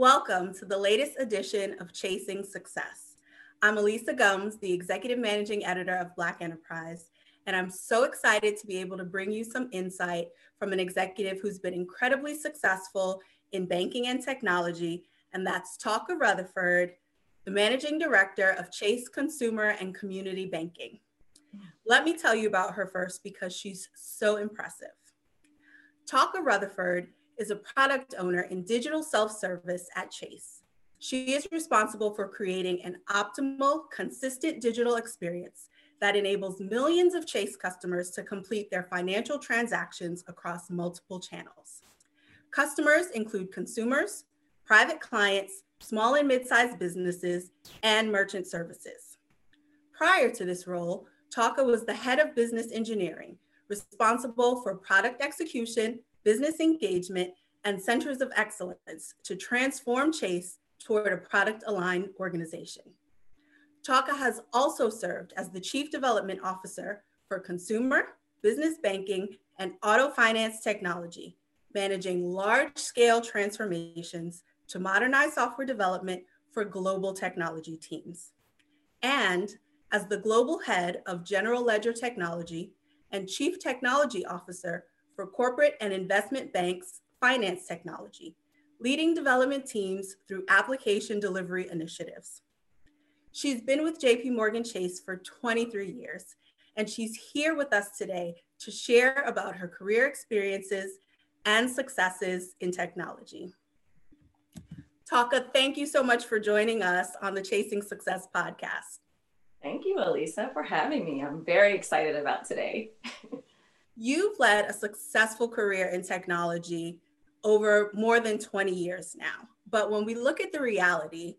Welcome to the latest edition of Chasing Success. I'm Alisa Gumbs, the Executive Managing Editor of Black Enterprise, and I'm so excited to be able to bring you some insight from an executive who's been incredibly successful in banking and technology, and that's Talka Rutherford, the Managing Director of Chase Consumer and Community Banking. Let me tell you about her first because she's so impressive. Talka Rutherford is a product owner in digital self service at Chase. She is responsible for creating an optimal, consistent digital experience that enables millions of Chase customers to complete their financial transactions across multiple channels. Customers include consumers, private clients, small and mid sized businesses, and merchant services. Prior to this role, Talka was the head of business engineering, responsible for product execution, business engagement, and centers of excellence to transform Chase toward a product aligned organization. Talka has also served as the Chief Development Officer for Consumer, Business Banking, and Auto Finance Technology, managing large scale transformations to modernize software development for global technology teams. And as the global head of General Ledger Technology and Chief Technology Officer for corporate and investment banks finance technology, leading development teams through application delivery initiatives. She's been with JP Morgan Chase for 23 years, and she's here with us today to share about her career experiences and successes in technology. Taka, thank you so much for joining us on the Chasing Success podcast. Thank you, Alisa, for having me. I'm very excited about today. You've led a successful career in technology over more than 20 years now. But when we look at the reality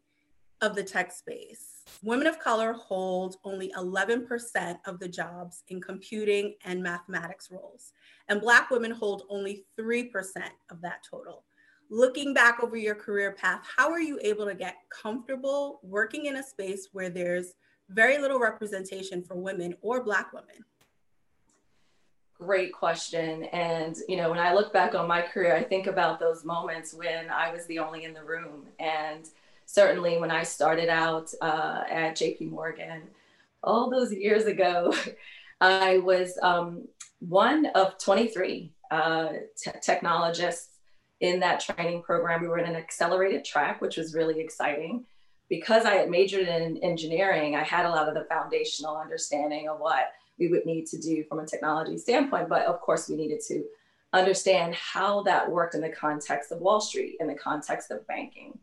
of the tech space, women of color hold only 11% of the jobs in computing and mathematics roles, and Black women hold only 3% of that total. Looking back over your career path, how are you able to get comfortable working in a space where there's very little representation for women or Black women? Great question. And, you know, when I look back on my career, I think about those moments when I was the only in the room. And certainly when I started out uh, at JP Morgan, all those years ago, I was um, one of 23 uh, te- technologists in that training program. We were in an accelerated track, which was really exciting. Because I had majored in engineering, I had a lot of the foundational understanding of what we would need to do from a technology standpoint. But of course, we needed to understand how that worked in the context of Wall Street, in the context of banking.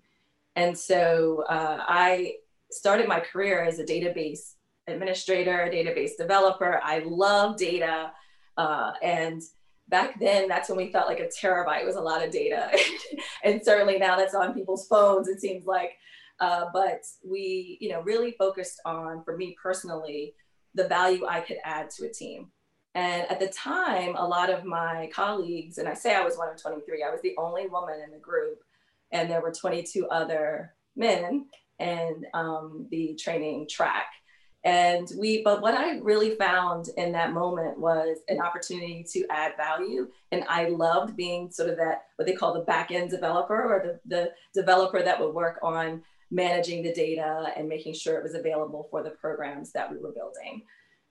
And so uh, I started my career as a database administrator, a database developer. I love data. Uh, and back then, that's when we felt like a terabyte was a lot of data. and certainly now that's on people's phones, it seems like. Uh, but we, you know, really focused on, for me personally, the value I could add to a team. And at the time, a lot of my colleagues, and I say I was one of 23, I was the only woman in the group, and there were 22 other men in um, the training track. And we, but what I really found in that moment was an opportunity to add value. And I loved being sort of that, what they call the back end developer or the, the developer that would work on managing the data and making sure it was available for the programs that we were building.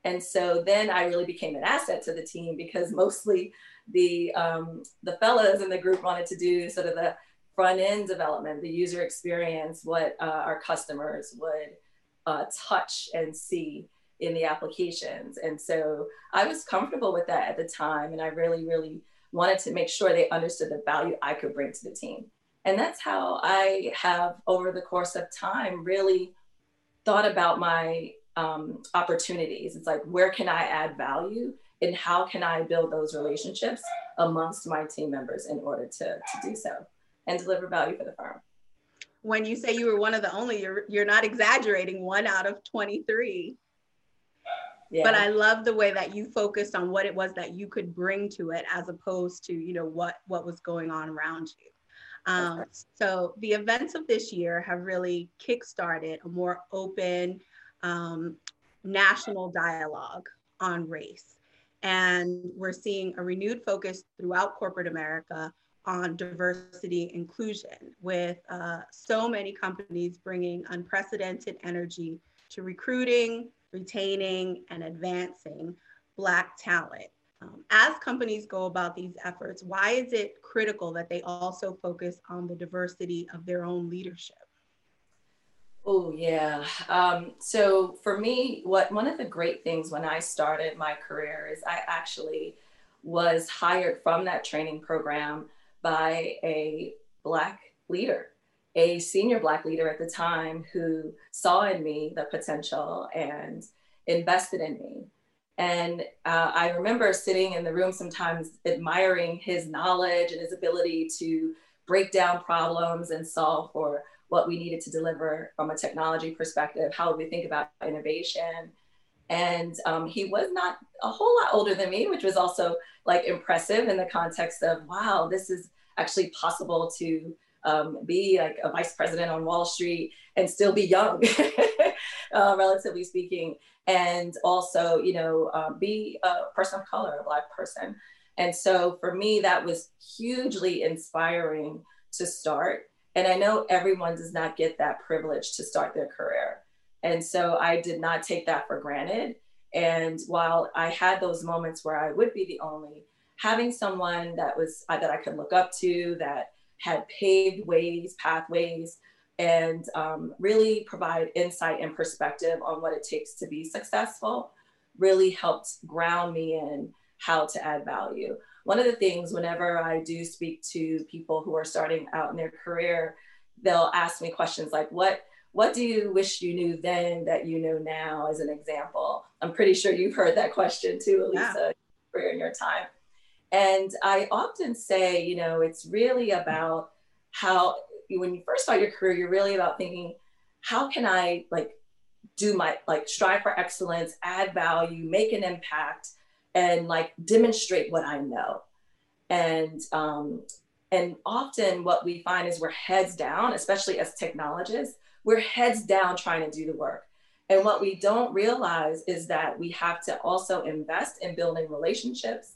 And so then I really became an asset to the team because mostly the um, the fellows in the group wanted to do sort of the front end development, the user experience, what uh, our customers would uh, touch and see in the applications. And so I was comfortable with that at the time, and I really, really wanted to make sure they understood the value I could bring to the team. And that's how I have, over the course of time, really thought about my um, opportunities. It's like, where can I add value? And how can I build those relationships amongst my team members in order to, to do so and deliver value for the firm? When you say you were one of the only, you're, you're not exaggerating, one out of 23. Yeah. But I love the way that you focused on what it was that you could bring to it as opposed to, you know, what what was going on around you. Um, so the events of this year have really kickstarted a more open um, national dialogue on race. And we're seeing a renewed focus throughout corporate America on diversity inclusion with uh, so many companies bringing unprecedented energy to recruiting, retaining, and advancing Black talent. Um, as companies go about these efforts, why is it critical that they also focus on the diversity of their own leadership? Oh yeah. Um, so for me, what one of the great things when I started my career is I actually was hired from that training program by a black leader, a senior black leader at the time who saw in me the potential and invested in me. And uh, I remember sitting in the room sometimes admiring his knowledge and his ability to break down problems and solve for what we needed to deliver from a technology perspective, how we think about innovation. And um, he was not a whole lot older than me, which was also like impressive in the context of, wow, this is actually possible to um, be like a vice president on Wall Street and still be young, uh, relatively speaking, and also, you know, uh, be a person of color, a Black person. And so for me, that was hugely inspiring to start. And I know everyone does not get that privilege to start their career. And so I did not take that for granted. And while I had those moments where I would be the only, having someone that was uh, that I could look up to, that had paved ways, pathways, and um, really provide insight and perspective on what it takes to be successful, really helped ground me in how to add value one of the things whenever I do speak to people who are starting out in their career, they'll ask me questions like, what, what do you wish you knew then that you know now, as an example? I'm pretty sure you've heard that question too, Alisa, yeah. in your time. And I often say, you know, it's really about how, when you first start your career, you're really about thinking, how can I like do my, like strive for excellence, add value, make an impact, and like demonstrate what I know. And um, and often what we find is we're heads down, especially as technologists, we're heads down trying to do the work. And what we don't realize is that we have to also invest in building relationships,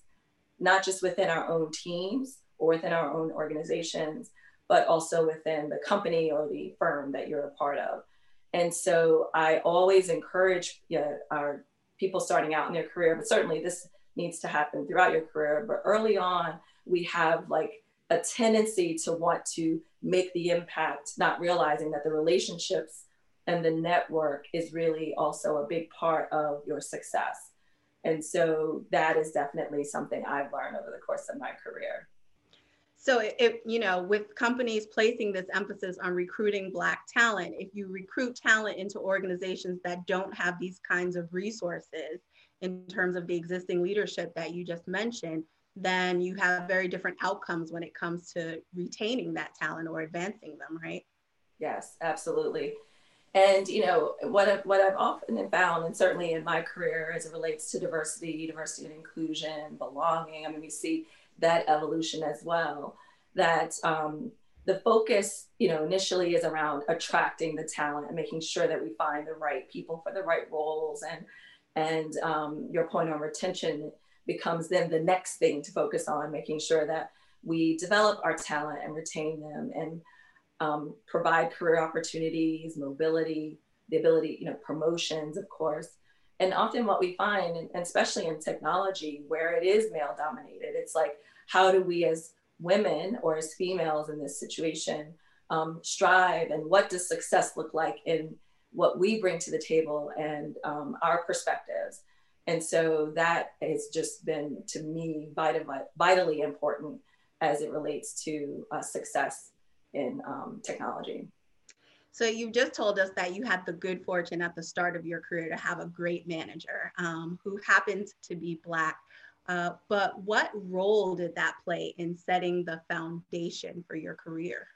not just within our own teams or within our own organizations, but also within the company or the firm that you're a part of. And so I always encourage you know, our people starting out in their career, but certainly this needs to happen throughout your career. But early on, we have like a tendency to want to make the impact, not realizing that the relationships and the network is really also a big part of your success. And so that is definitely something I've learned over the course of my career. So if you know, with companies placing this emphasis on recruiting Black talent, if you recruit talent into organizations that don't have these kinds of resources in terms of the existing leadership that you just mentioned, then you have very different outcomes when it comes to retaining that talent or advancing them, right? Yes, absolutely. And you know what I've, what I've often found, and certainly in my career, as it relates to diversity, diversity and inclusion, belonging. I mean, we see that evolution as well. That um, the focus, you know, initially is around attracting the talent and making sure that we find the right people for the right roles. And and um, your point on retention becomes then the next thing to focus on, making sure that we develop our talent and retain them and um, provide career opportunities, mobility, the ability, you know, promotions, of course. And often what we find, and especially in technology where it is male dominated, it's like, how do we as women or as females in this situation um, strive and what does success look like in what we bring to the table and um, our perspectives. And so that has just been to me vitally important as it relates to uh, success in um, technology. So you've just told us that you had the good fortune at the start of your career to have a great manager um, who happened to be Black. Uh, but what role did that play in setting the foundation for your career?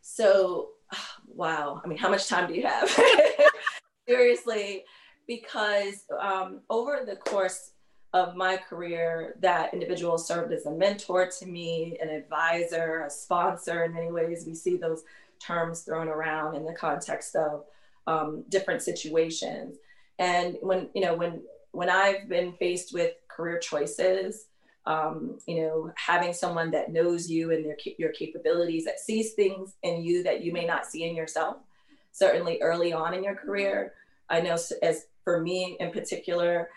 So, wow. I mean, how much time do you have? Seriously, because um, over the course of my career, that individual served as a mentor to me, an advisor, a sponsor. In many ways, we see those terms thrown around in the context of um, different situations. And when you know when when I've been faced with career choices, um, you know, having someone that knows you and their, your capabilities, that sees things in you that you may not see in yourself. Certainly early on in your career, I know as for me in particular,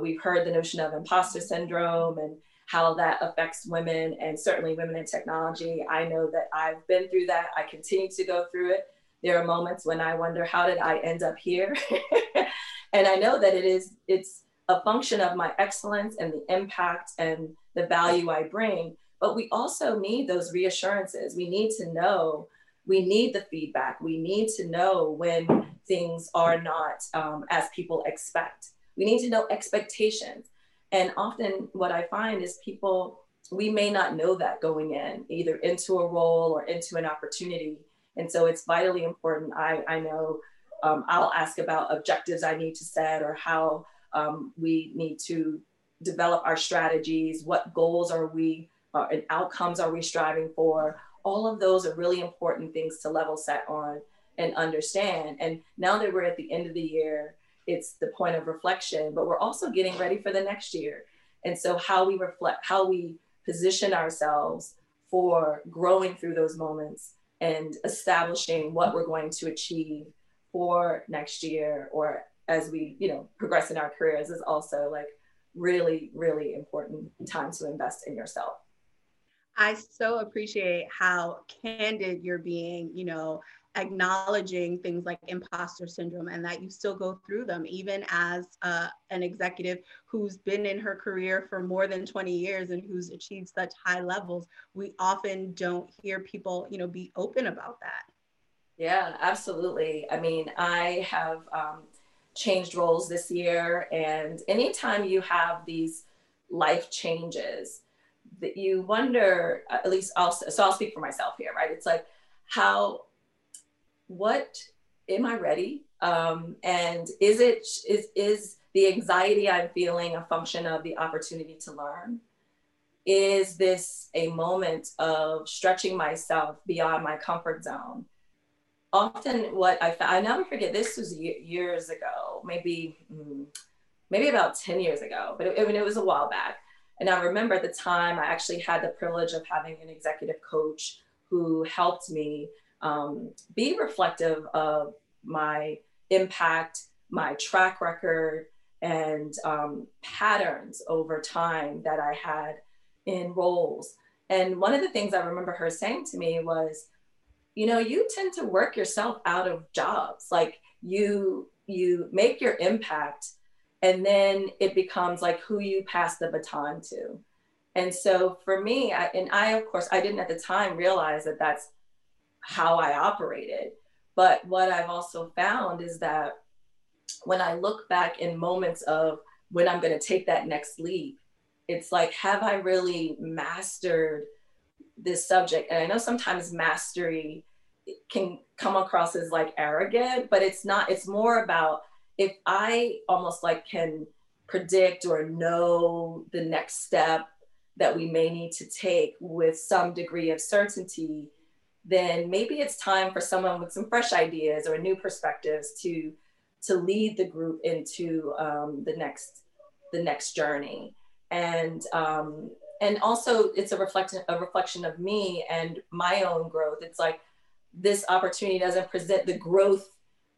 we've heard the notion of imposter syndrome and how that affects women and certainly women in technology. I know that I've been through that. I continue to go through it. There are moments when I wonder, how did I end up here? and I know that it is, it's a function of my excellence and the impact and the value I bring. But we also need those reassurances. We need to know, we need the feedback. We need to know when things are not um, as people expect. We need to know expectations. And often, what I find is people, we may not know that going in, either into a role or into an opportunity. And so it's vitally important. I, I know um, I'll ask about objectives I need to set or how um, we need to develop our strategies. What goals are we uh, and outcomes are we striving for? All of those are really important things to level set on and understand. And now that we're at the end of the year, it's the point of reflection, but we're also getting ready for the next year. And so, how we reflect, how we position ourselves for growing through those moments and establishing what we're going to achieve for next year or as we you know progress in our careers is also like really really important time to invest in yourself. I so appreciate how candid you're being you know acknowledging things like imposter syndrome and that you still go through them even as uh, an executive who's been in her career for more than 20 years and who's achieved such high levels. We often don't hear people you know be open about that. Yeah absolutely. I mean i have um, changed roles this year. And anytime you have these life changes, that you wonder, at least I'll, so I'll speak for myself here, right? It's like, how, what, am I ready? Um, and is it, is, is the anxiety I'm feeling a function of the opportunity to learn? Is this a moment of stretching myself beyond my comfort zone? Often what I found, I never forget, this was years ago, maybe, mm, maybe about 10 years ago, but it, I mean, it was a while back. And I remember at the time, I actually had the privilege of having an executive coach who helped me um, be reflective of my impact, my track record, and um, patterns over time that I had in roles. And one of the things I remember her saying to me was, you know you tend to work yourself out of jobs. Like you you make your impact and then it becomes like who you pass the baton to. And so for me I, and i of course i didn't at the time realize that that's how i operated. But what i've also found is that when i look back in moments of when i'm going to take that next leap it's like have i really mastered this subject and i know sometimes mastery can come across as like arrogant but it's not it's more about if i almost like can predict or know the next step that we may need to take with some degree of certainty then maybe it's time for someone with some fresh ideas or new perspectives to to lead the group into um, the next the next journey. And um, and also it's a reflection a reflection of me and my own growth. It's like this opportunity doesn't present the growth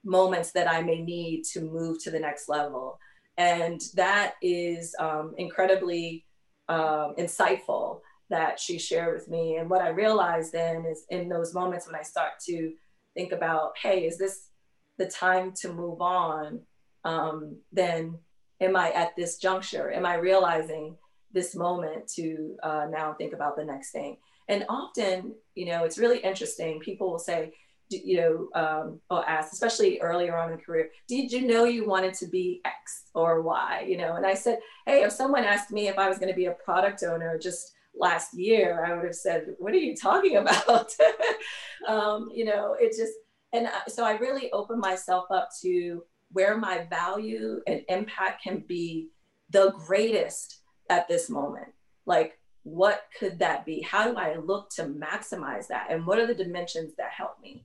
moments that i may need to move to the next level. And that is um, incredibly um, insightful that she shared with me. And what i realized then is in those moments when i start to think about hey is this the time to move on? Um, then am i at this juncture? Am i realizing this moment to uh, now think about the next thing. And often, you know, it's really interesting. People will say, you know, um, or ask, especially earlier on in the career, did you know you wanted to be X or Y? You know, and I said, hey, if someone asked me if I was going to be a product owner just last year, I would have said, what are you talking about? um, you know, it just, and so I really opened myself up to where my value and impact can be the greatest at this moment? Like, what could that be? How do I look to maximize that? And what are the dimensions that help me?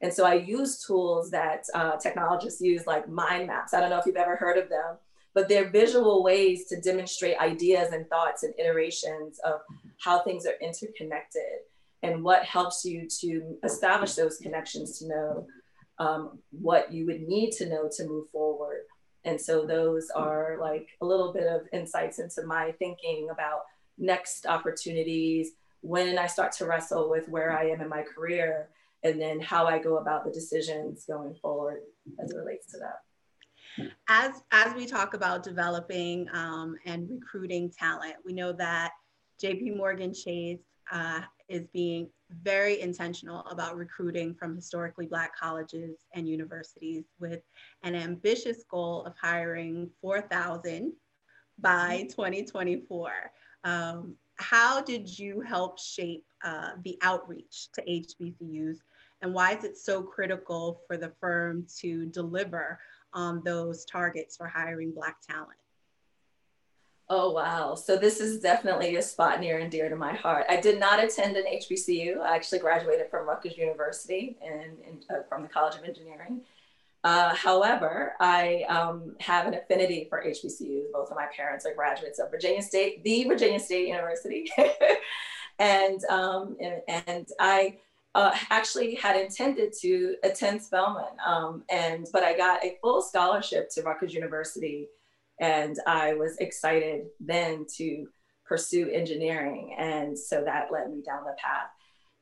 And so I use tools that uh, technologists use, like mind maps. I don't know if you've ever heard of them, but they're visual ways to demonstrate ideas and thoughts and iterations of how things are interconnected and what helps you to establish those connections to know um, what you would need to know to move forward. And so those are like a little bit of insights into my thinking about next opportunities when I start to wrestle with where I am in my career and then how I go about the decisions going forward as it relates to that. As as we talk about developing um, and recruiting talent, we know that J.P. Morgan Chase uh, is being very intentional about recruiting from historically Black colleges and universities with an ambitious goal of hiring 4,000 by 2024. Um, how did you help shape uh, the outreach to HBCUs and why is it so critical for the firm to deliver on those targets for hiring Black talent? Oh, wow. So this is definitely a spot near and dear to my heart. I did not attend an HBCU. I actually graduated from Rutgers University and, uh, from the College of Engineering. Uh, however, I um, have an affinity for HBCUs. Both of my parents are graduates of Virginia State, the Virginia State University. and, um, and, and, I uh, actually had intended to attend Spelman, um, and, but I got a full scholarship to Rutgers University and I was excited then to pursue engineering. And so that led me down the path.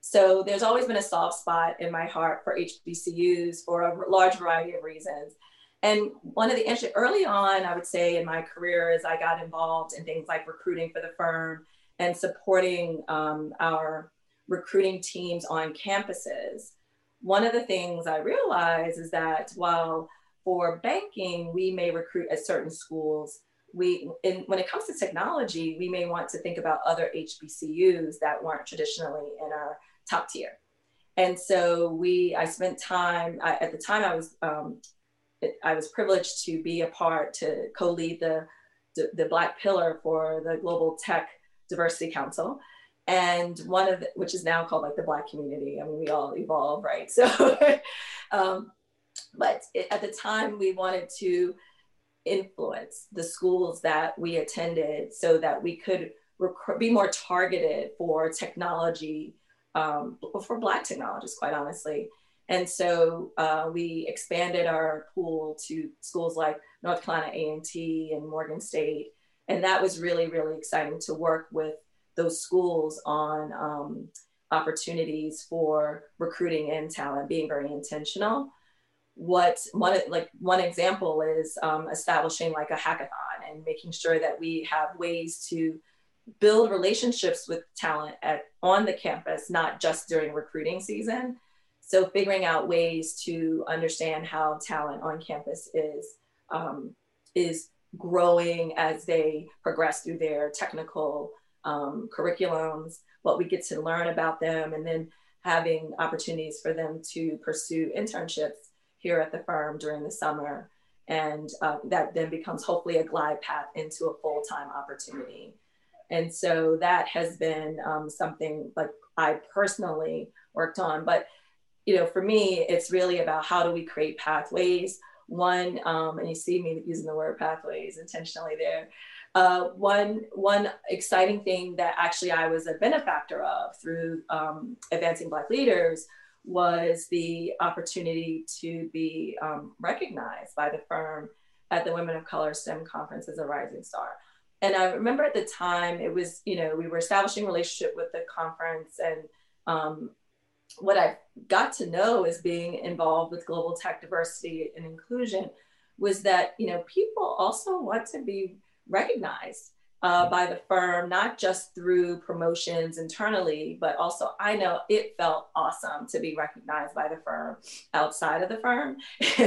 So there's always been a soft spot in my heart for HBCUs for a large variety of reasons. And one of the early on, I would say in my career, as I got involved in things like recruiting for the firm and supporting um, our recruiting teams on campuses. One of the things I realized is that while for banking, we may recruit at certain schools. We, in, when it comes to technology, we may want to think about other HBCUs that weren't traditionally in our top tier. And so we, I spent time, I, at the time I was, um, I was privileged to be a part to co-lead the, the, Black Pillar for the Global Tech Diversity Council and one of the, which is now called like the black community i mean we all evolve right so um, but it, at the time, we wanted to influence the schools that we attended so that we could rec- be more targeted for technology, um, for Black technologists, quite honestly. And so uh, we expanded our pool to schools like North Carolina A&T and Morgan State. And that was really, really exciting to work with those schools on um, opportunities for recruiting and talent, being very intentional what one like one example is um, establishing like a hackathon and making sure that we have ways to build relationships with talent at on the campus not just during recruiting season. So figuring out ways to understand how talent on campus is um, is growing as they progress through their technical um, curriculums what we get to learn about them and then having opportunities for them to pursue internships here at the firm during the summer. And uh, that then becomes hopefully a glide path into a full time opportunity. And so that has been um, something like I personally worked on. But you know, for me, it's really about how do we create pathways. One, um, and you see me using the word pathways intentionally there. Uh, one one exciting thing that actually I was a benefactor of through um, advancing Black leaders was the opportunity to be um, recognized by the firm at the Women of Color STEM conference as a rising star. And I remember at the time it was, you know, we were establishing relationship with the conference and um, what I got to know as being involved with global tech diversity and inclusion was that, you know, people also want to be recognized uh, by the firm, not just through promotions internally, but also I know it felt awesome to be recognized by the firm outside of the firm.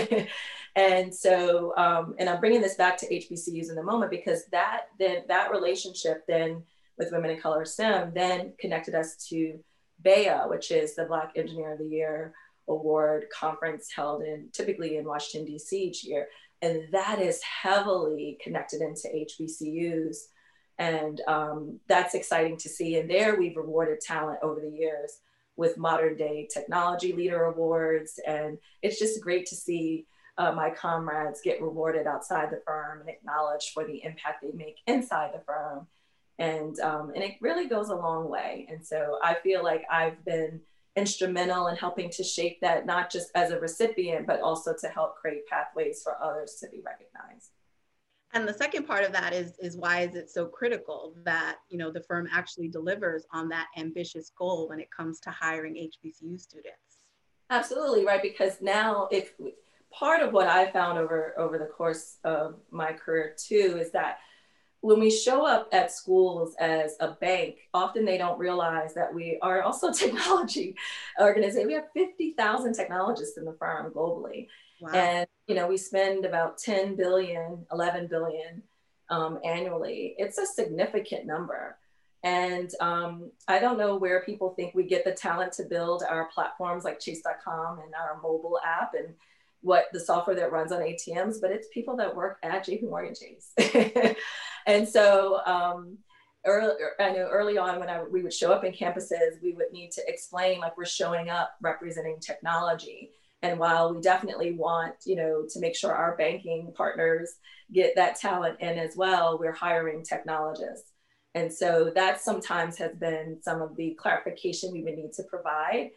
and so, um, and I'm bringing this back to HBCUs in a moment because that then that relationship then with Women in Color STEM then connected us to BEA, which is the Black Engineer of the Year award conference held in typically in Washington D.C. each year, and that is heavily connected into HBCUs and um, that's exciting to see. And there we've rewarded talent over the years with modern day technology leader awards. And it's just great to see uh, my comrades get rewarded outside the firm and acknowledged for the impact they make inside the firm. And, um, and it really goes a long way. And so I feel like I've been instrumental in helping to shape that, not just as a recipient, but also to help create pathways for others to be recognized. And the second part of that is is why is it so critical that you know the firm actually delivers on that ambitious goal when it comes to hiring HBCU students? Absolutely right, because now if part of what I found over over the course of my career too is that when we show up at schools as a bank, often they don't realize that we are also a technology organization. We have 50,000 technologists in the firm globally. Wow. And, you know, we spend about 10 billion, 11 billion um, annually. It's a significant number. And um, I don't know where people think we get the talent to build our platforms like chase.com and our mobile app and what the software that runs on ATMs, but it's people that work at JP Morgan Chase. and so um, early, I know early on when I, we would show up in campuses, we would need to explain like we're showing up representing technology. And while we definitely want, you know, to make sure our banking partners get that talent in as well, we're hiring technologists. And so that sometimes has been some of the clarification we would need to provide.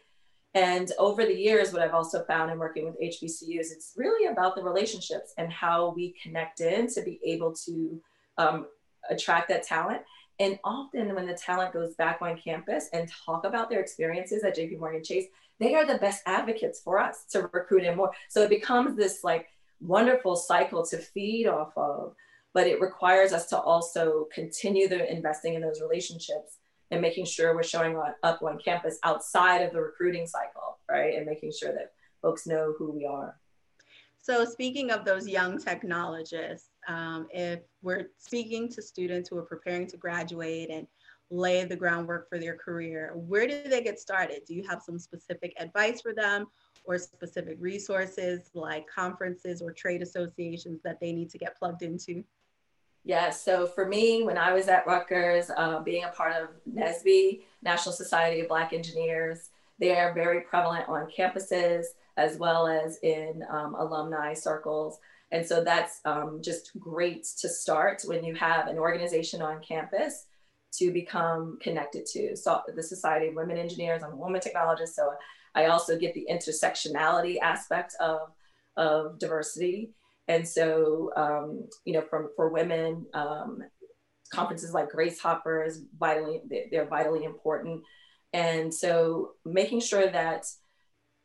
And over the years, what I've also found in working with HBCUs, it's really about the relationships and how we connect in to be able to um, attract that talent. And often when the talent goes back on campus and talk about their experiences at JP Morgan Chase, they are the best advocates for us to recruit in more. So it becomes this like wonderful cycle to feed off of, but it requires us to also continue the investing in those relationships and making sure we're showing up on campus outside of the recruiting cycle, right? And making sure that folks know who we are. So speaking of those young technologists, um, if we're speaking to students who are preparing to graduate and lay the groundwork for their career, where do they get started? Do you have some specific advice for them or specific resources like conferences or trade associations that they need to get plugged into? Yeah, So for me, when I was at Rutgers, uh, being a part of NSBE, National Society of Black Engineers, they are very prevalent on campuses as well as in um, alumni circles. And so that's um, just great to start when you have an organization on campus to become connected to. So the Society of Women Engineers, I'm a woman technologist, so I also get the intersectionality aspect of, of diversity. And so, um, you know, from for women, um, conferences like Grace Hopper is vitally, they're vitally important. And so making sure that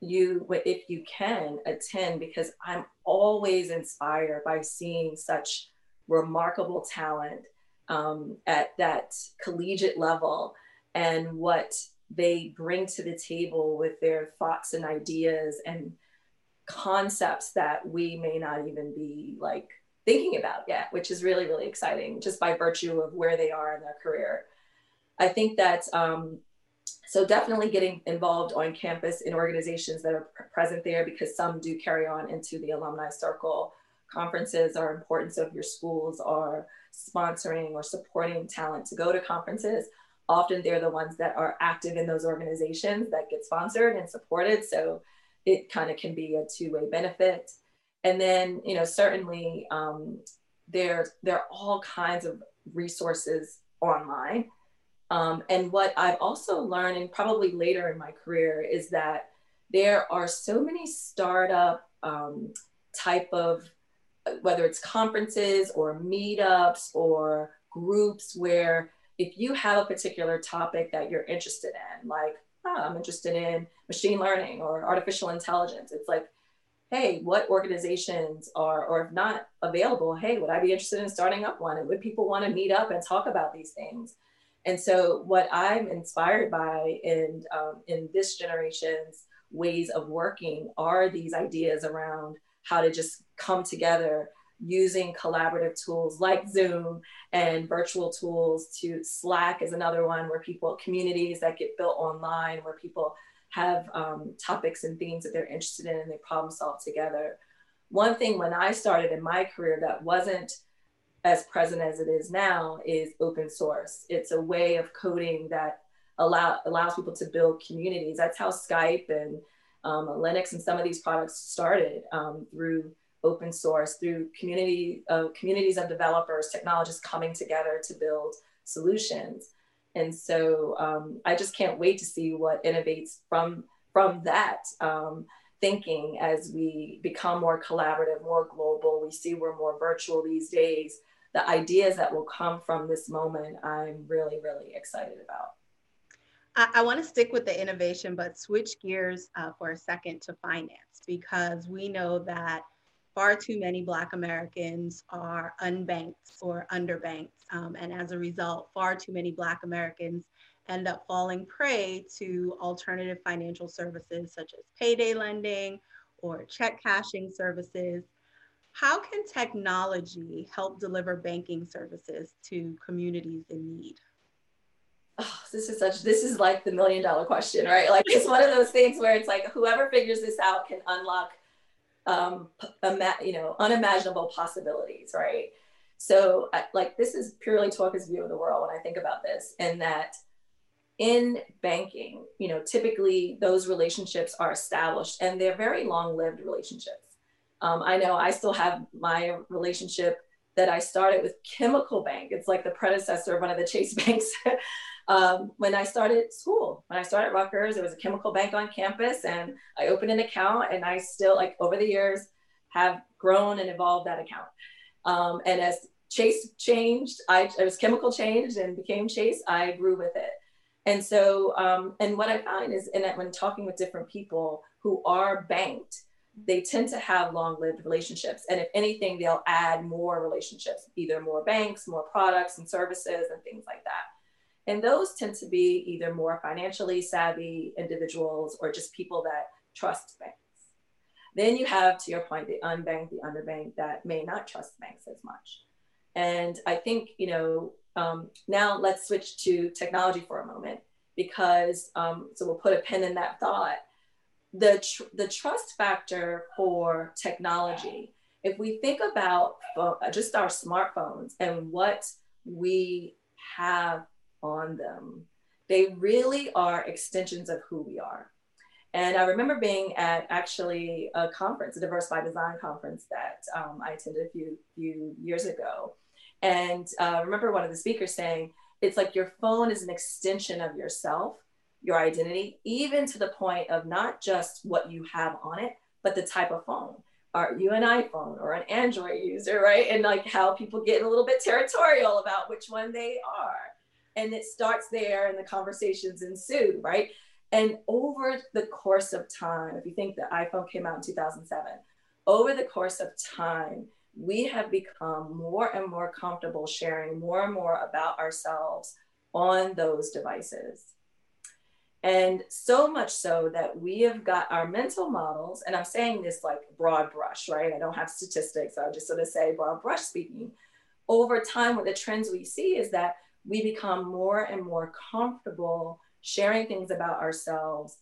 you, if you can, attend because I'm always inspired by seeing such remarkable talent um, at that collegiate level and what they bring to the table with their thoughts and ideas and concepts that we may not even be like thinking about yet, which is really, really exciting just by virtue of where they are in their career. I think that um, so definitely getting involved on campus in organizations that are present there because some do carry on into the alumni circle. Conferences are important. So if your schools are sponsoring or supporting talent to go to conferences, often they're the ones that are active in those organizations that get sponsored and supported. So it kind of can be a two-way benefit. And then, you know, certainly um, there, there are all kinds of resources online um, and what I've also learned, and probably later in my career, is that there are so many startup um, type of, whether it's conferences or meetups or groups where if you have a particular topic that you're interested in, like oh, I'm interested in machine learning or artificial intelligence, it's like, hey, what organizations are, or if not available, hey, would I be interested in starting up one? And would people want to meet up and talk about these things? And so, what I'm inspired by in um, in this generation's ways of working are these ideas around how to just come together using collaborative tools like Zoom and virtual tools to Slack is another one where people communities that get built online where people have um, topics and themes that they're interested in and they problem solve together. One thing when I started in my career that wasn't as present as it is now is open source. It's a way of coding that allow allows people to build communities. That's how Skype and um, Linux and some of these products started um, through open source, through community uh, communities of developers, technologists coming together to build solutions. And so um, I just can't wait to see what innovates from from that um, thinking as we become more collaborative, more global. We see we're more virtual these days. The ideas that will come from this moment, I'm really, really excited about. I, I want to stick with the innovation, but switch gears uh, for a second to finance because we know that far too many Black Americans are unbanked or underbanked. Um, and as a result, far too many Black Americans end up falling prey to alternative financial services such as payday lending or check cashing services. How can technology help deliver banking services to communities in need? Oh, this is such this is like the million dollar question right like it's one of those things where it's like whoever figures this out can unlock um you know unimaginable possibilities right so like this is purely Tawka's view of the world when i think about this and that in banking, you know, typically those relationships are established and they're very long lived relationships. Um, I know I still have my relationship that I started with Chemical Bank. It's like the predecessor of one of the Chase banks. Um, when I started school, when I started Rutgers, there was a chemical bank on campus and I opened an account and I still like over the years have grown and evolved that account. Um, and as Chase changed, I, was chemical changed and became Chase, I grew with it. And so, um, and what I find is, in that when talking with different people who are banked, they tend to have long-lived relationships, and if anything, they'll add more relationships, either more banks, more products and services, and things like that. And those tend to be either more financially savvy individuals or just people that trust banks. Then you have, to your point, the unbanked, the underbanked that may not trust banks as much. And I think, you know, um, now let's switch to technology for a moment because, um, so we'll put a pin in that thought. The, tr- the trust factor for technology, if we think about just our smartphones and what we have on them, they really are extensions of who we are. And I remember being at actually a conference, a Diverse by Design conference that um, I attended a few few years ago, and uh, remember one of the speakers saying, it's like your phone is an extension of yourself, your identity, even to the point of not just what you have on it, but the type of phone. Are you an iPhone or an Android user, right? And like how people get a little bit territorial about which one they are. And it starts there and the conversations ensue, right? And over the course of time, if you think the iPhone came out in 2007, over the course of time, we have become more and more comfortable sharing more and more about ourselves on those devices. And so much so that we have got our mental models, and I'm saying this like broad brush, right? I don't have statistics, I'll just sort of say broad brush speaking. Over time, what the trends we see is that we become more and more comfortable sharing things about ourselves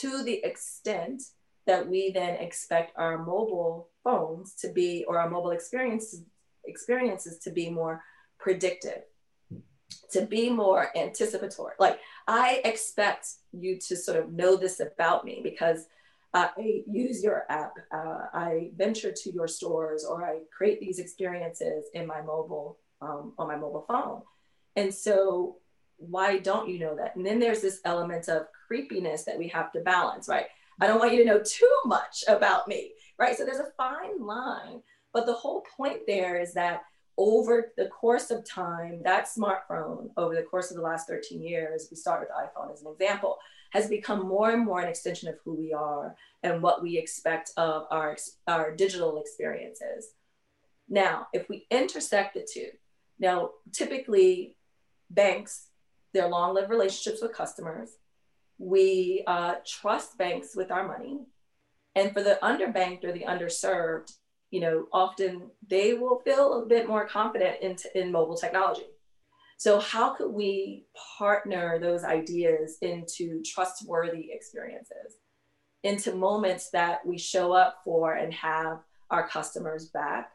to the extent that we then expect our mobile phones to be or our mobile experiences experiences to be more predictive to be more anticipatory. Like i expect you to sort of know this about me because i use your app uh, i venture to your stores or i create these experiences in my mobile um, on my mobile phone and so why don't you know that and then there's this element of creepiness that we have to balance right i don't want you to know too much about me right? So there's a fine line. But the whole point there is that over the course of time, that smartphone, over the course of the last 13 years, we start with the iPhone as an example, has become more and more an extension of who we are and what we expect of our, our digital experiences. Now, if we intersect the two, now typically banks, their long lived relationships with customers, we uh, trust banks with our money and for the underbanked or the underserved, you know, often they will feel a bit more confident in, in mobile technology. So, how could we partner those ideas into trustworthy experiences, into moments that we show up for and have our customers back,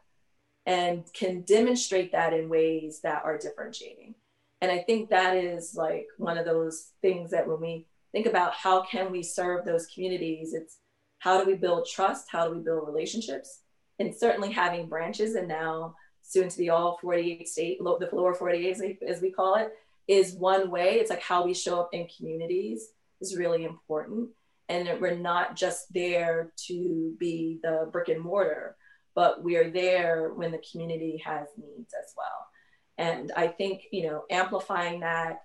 and can demonstrate that in ways that are differentiating? And I think that is like one of those things that when we think about how can we serve those communities, it's how do we build trust? How do we build relationships? and certainly having branches and now soon to be all 48 state, the lower 48 as we call it, is one way. It's like how we show up in communities is really important. And we're not just there to be the brick and mortar, but we are there when the community has needs as well. And I think, you know, amplifying that,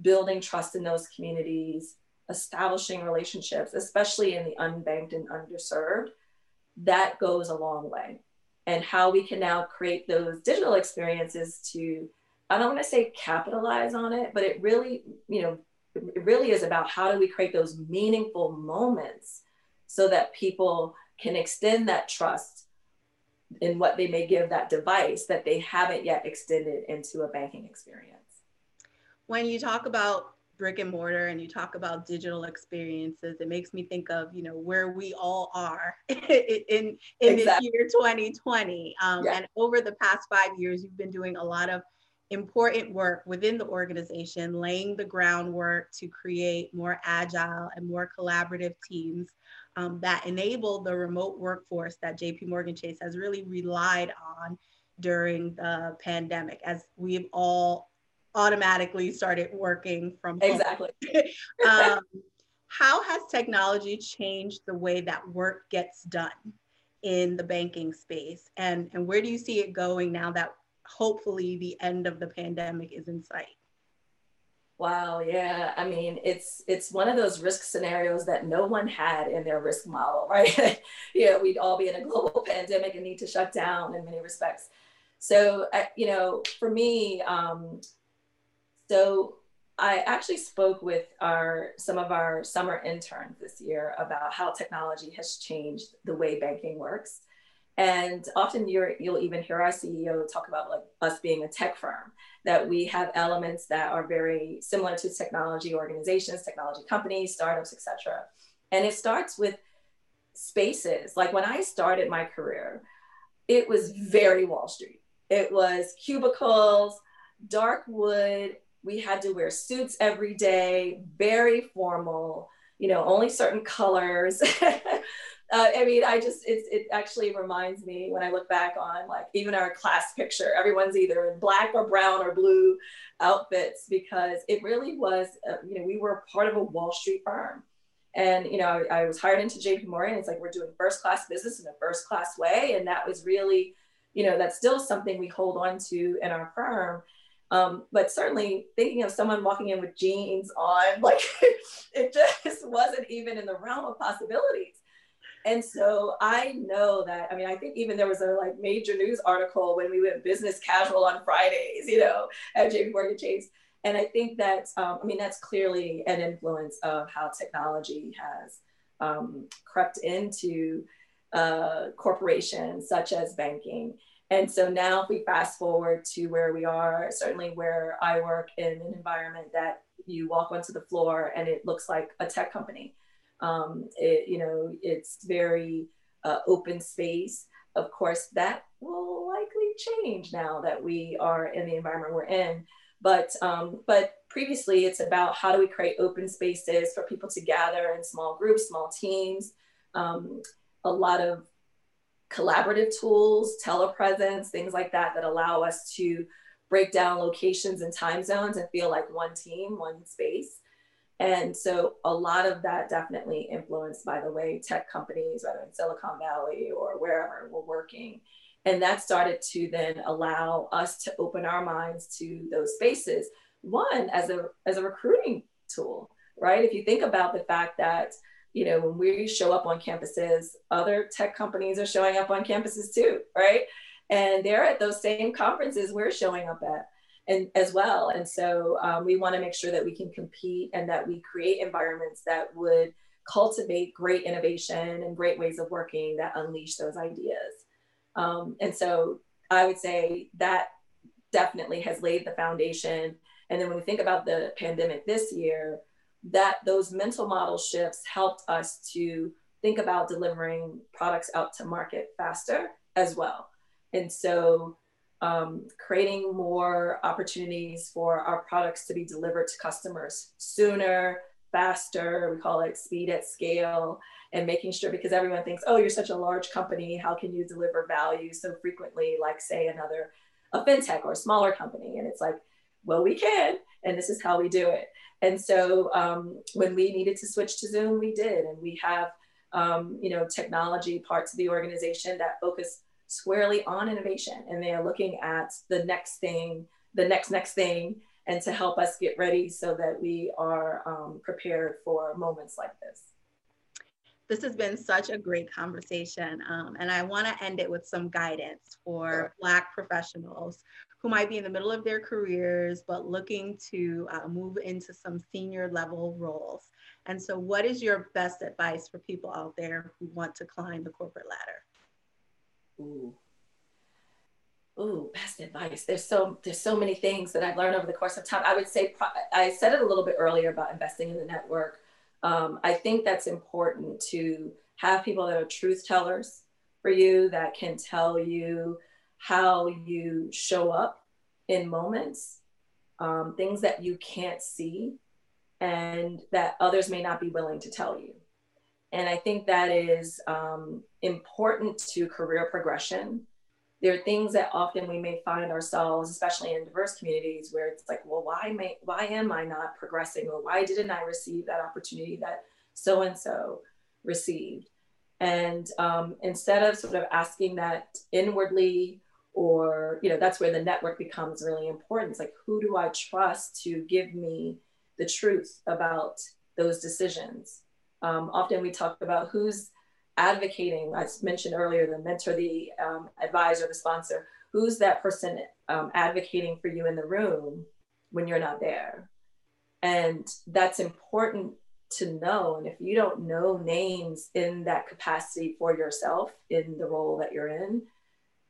building trust in those communities, establishing relationships, especially in the unbanked and underserved, that goes a long way. And how we can now create those digital experiences to, I don't want to say capitalize on it, but it really, you know, it really is about how do we create those meaningful moments so that people can extend that trust in what they may give that device that they haven't yet extended into a banking experience. When you talk about brick and mortar and you talk about digital experiences, it makes me think of, you know, where we all are in, in exactly. this year 2020. Um, yeah. And over the past five years, you've been doing a lot of important work within the organization, laying the groundwork to create more agile and more collaborative teams um, that enable the remote workforce that JP Morgan Chase has really relied on during the pandemic as we've all automatically started working from home. Exactly. um, how has technology changed the way that work gets done in the banking space? And, and where do you see it going now that hopefully the end of the pandemic is in sight? Wow, yeah. I mean, it's it's one of those risk scenarios that no one had in their risk model, right? know, we'd all be in a global pandemic and need to shut down in many respects. So, you know, for me, um, so I actually spoke with our some of our summer interns this year about how technology has changed the way banking works. And often you will even hear our CEO talk about like us being a tech firm, that we have elements that are very similar to technology organizations, technology companies, startups, etc. And it starts with spaces. Like when I started my career, it was very Wall Street. It was cubicles, dark wood, we had to wear suits every day, very formal, you know, only certain colors. uh, I mean, I just, it, it actually reminds me when I look back on like even our class picture, everyone's either in black or brown or blue outfits because it really was, uh, you know, we were part of a Wall Street firm. And, you know, I, I was hired into JP Morgan. It's like we're doing first class business in a first class way. And that was really, you know, that's still something we hold on to in our firm um, but certainly thinking of someone walking in with jeans on, like it just wasn't even in the realm of possibilities. And so I know that, I mean, I think even there was a like major news article when we went business casual on Fridays, you know, at JP Morgan Chase. And I think that, um, I mean, that's clearly an influence of how technology has um, crept into uh, corporations such as banking and so now if we fast forward to where we are, certainly where I work in an environment that you walk onto the floor and it looks like a tech company. Um, it, you know, it's very uh, open space. Of course, that will likely change now that we are in the environment we're in. But um, but previously, it's about how do we create open spaces for people to gather in small groups, small teams. Um, a lot of collaborative tools, telepresence, things like that, that allow us to break down locations and time zones and feel like one team, one space. And so a lot of that definitely influenced by the way tech companies, whether in Silicon Valley or wherever, were working. And that started to then allow us to open our minds to those spaces. One, as a, as a recruiting tool, right? If you think about the fact that you know, when we show up on campuses, other tech companies are showing up on campuses too, right? And they're at those same conferences we're showing up at and as well. And so um, we want to make sure that we can compete and that we create environments that would cultivate great innovation and great ways of working that unleash those ideas. Um, and so I would say that definitely has laid the foundation. And then when we think about the pandemic this year, that those mental model shifts helped us to think about delivering products out to market faster as well. And so um, creating more opportunities for our products to be delivered to customers sooner, faster. We call it speed at scale and making sure because everyone thinks, oh, you're such a large company. How can you deliver value so frequently, like, say, another, a fintech or a smaller company? And it's like, well, we can. And this is how we do it. And so um, when we needed to switch to Zoom, we did. And we have, um, you know, technology parts of the organization that focus squarely on innovation. And they are looking at the next thing, the next, next thing and to help us get ready so that we are um, prepared for moments like this. This has been such a great conversation, um, and I want to end it with some guidance for sure. Black professionals who might be in the middle of their careers but looking to uh, move into some senior level roles. And so, what is your best advice for people out there who want to climb the corporate ladder? Ooh, Ooh, best advice. There's so there's so many things that I've learned over the course of time. I would say I said it a little bit earlier about investing in the network. Um, I think that's important to have people that are truth tellers for you that can tell you how you show up in moments, um, things that you can't see, and that others may not be willing to tell you. And I think that is um, important to career progression there are things that often we may find ourselves, especially in diverse communities, where it's like, well, why may why am I not progressing, or why didn't I receive that opportunity that so and so received? And um, instead of sort of asking that inwardly, or you know, that's where the network becomes really important. It's like, who do I trust to give me the truth about those decisions? Um, often we talk about who's advocating, I mentioned earlier, the mentor, the um, advisor, the sponsor, who's that person um, advocating for you in the room when you're not there? And that's important to know. And if you don't know names in that capacity for yourself in the role that you're in,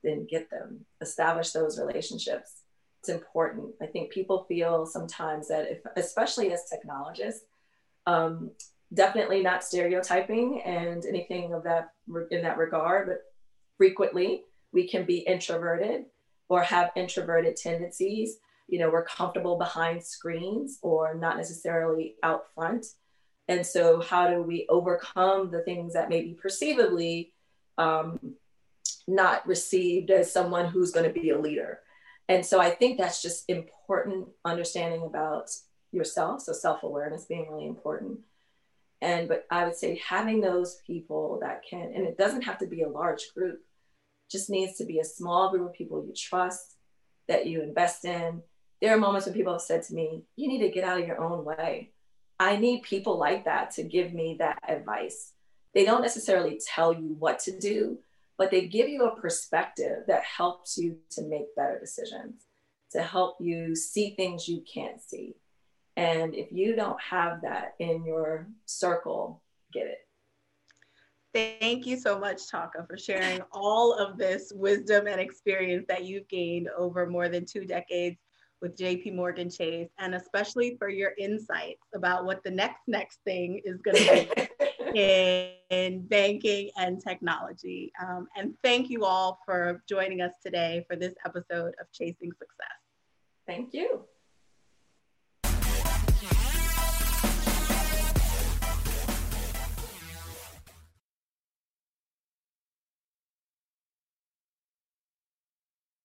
then get them, establish those relationships. It's important. I think people feel sometimes that if, especially as technologists, um, definitely not stereotyping and anything of that in that regard, but frequently we can be introverted or have introverted tendencies. You know, we're comfortable behind screens or not necessarily out front. And so, how do we overcome the things that may be perceivably um, not received as someone who's going to be a leader? And so, I think that's just important understanding about yourself. So, self awareness being really important and but i would say having those people that can and it doesn't have to be a large group just needs to be a small group of people you trust that you invest in. There are moments when people have said to me you need to get out of your own way. I need people like that to give me that advice. They don't necessarily tell you what to do but they give you a perspective that helps you to make better decisions to help you see things you can't see and if you don't have that in your circle, get it. Thank you so much, Taka, for sharing all of this wisdom and experience that you've gained over more than two decades with JP Morgan Chase, and especially for your insights about what the next next thing is going to be in banking and technology. Um, and thank you all for joining us today for this episode of Chasing Success. Thank you.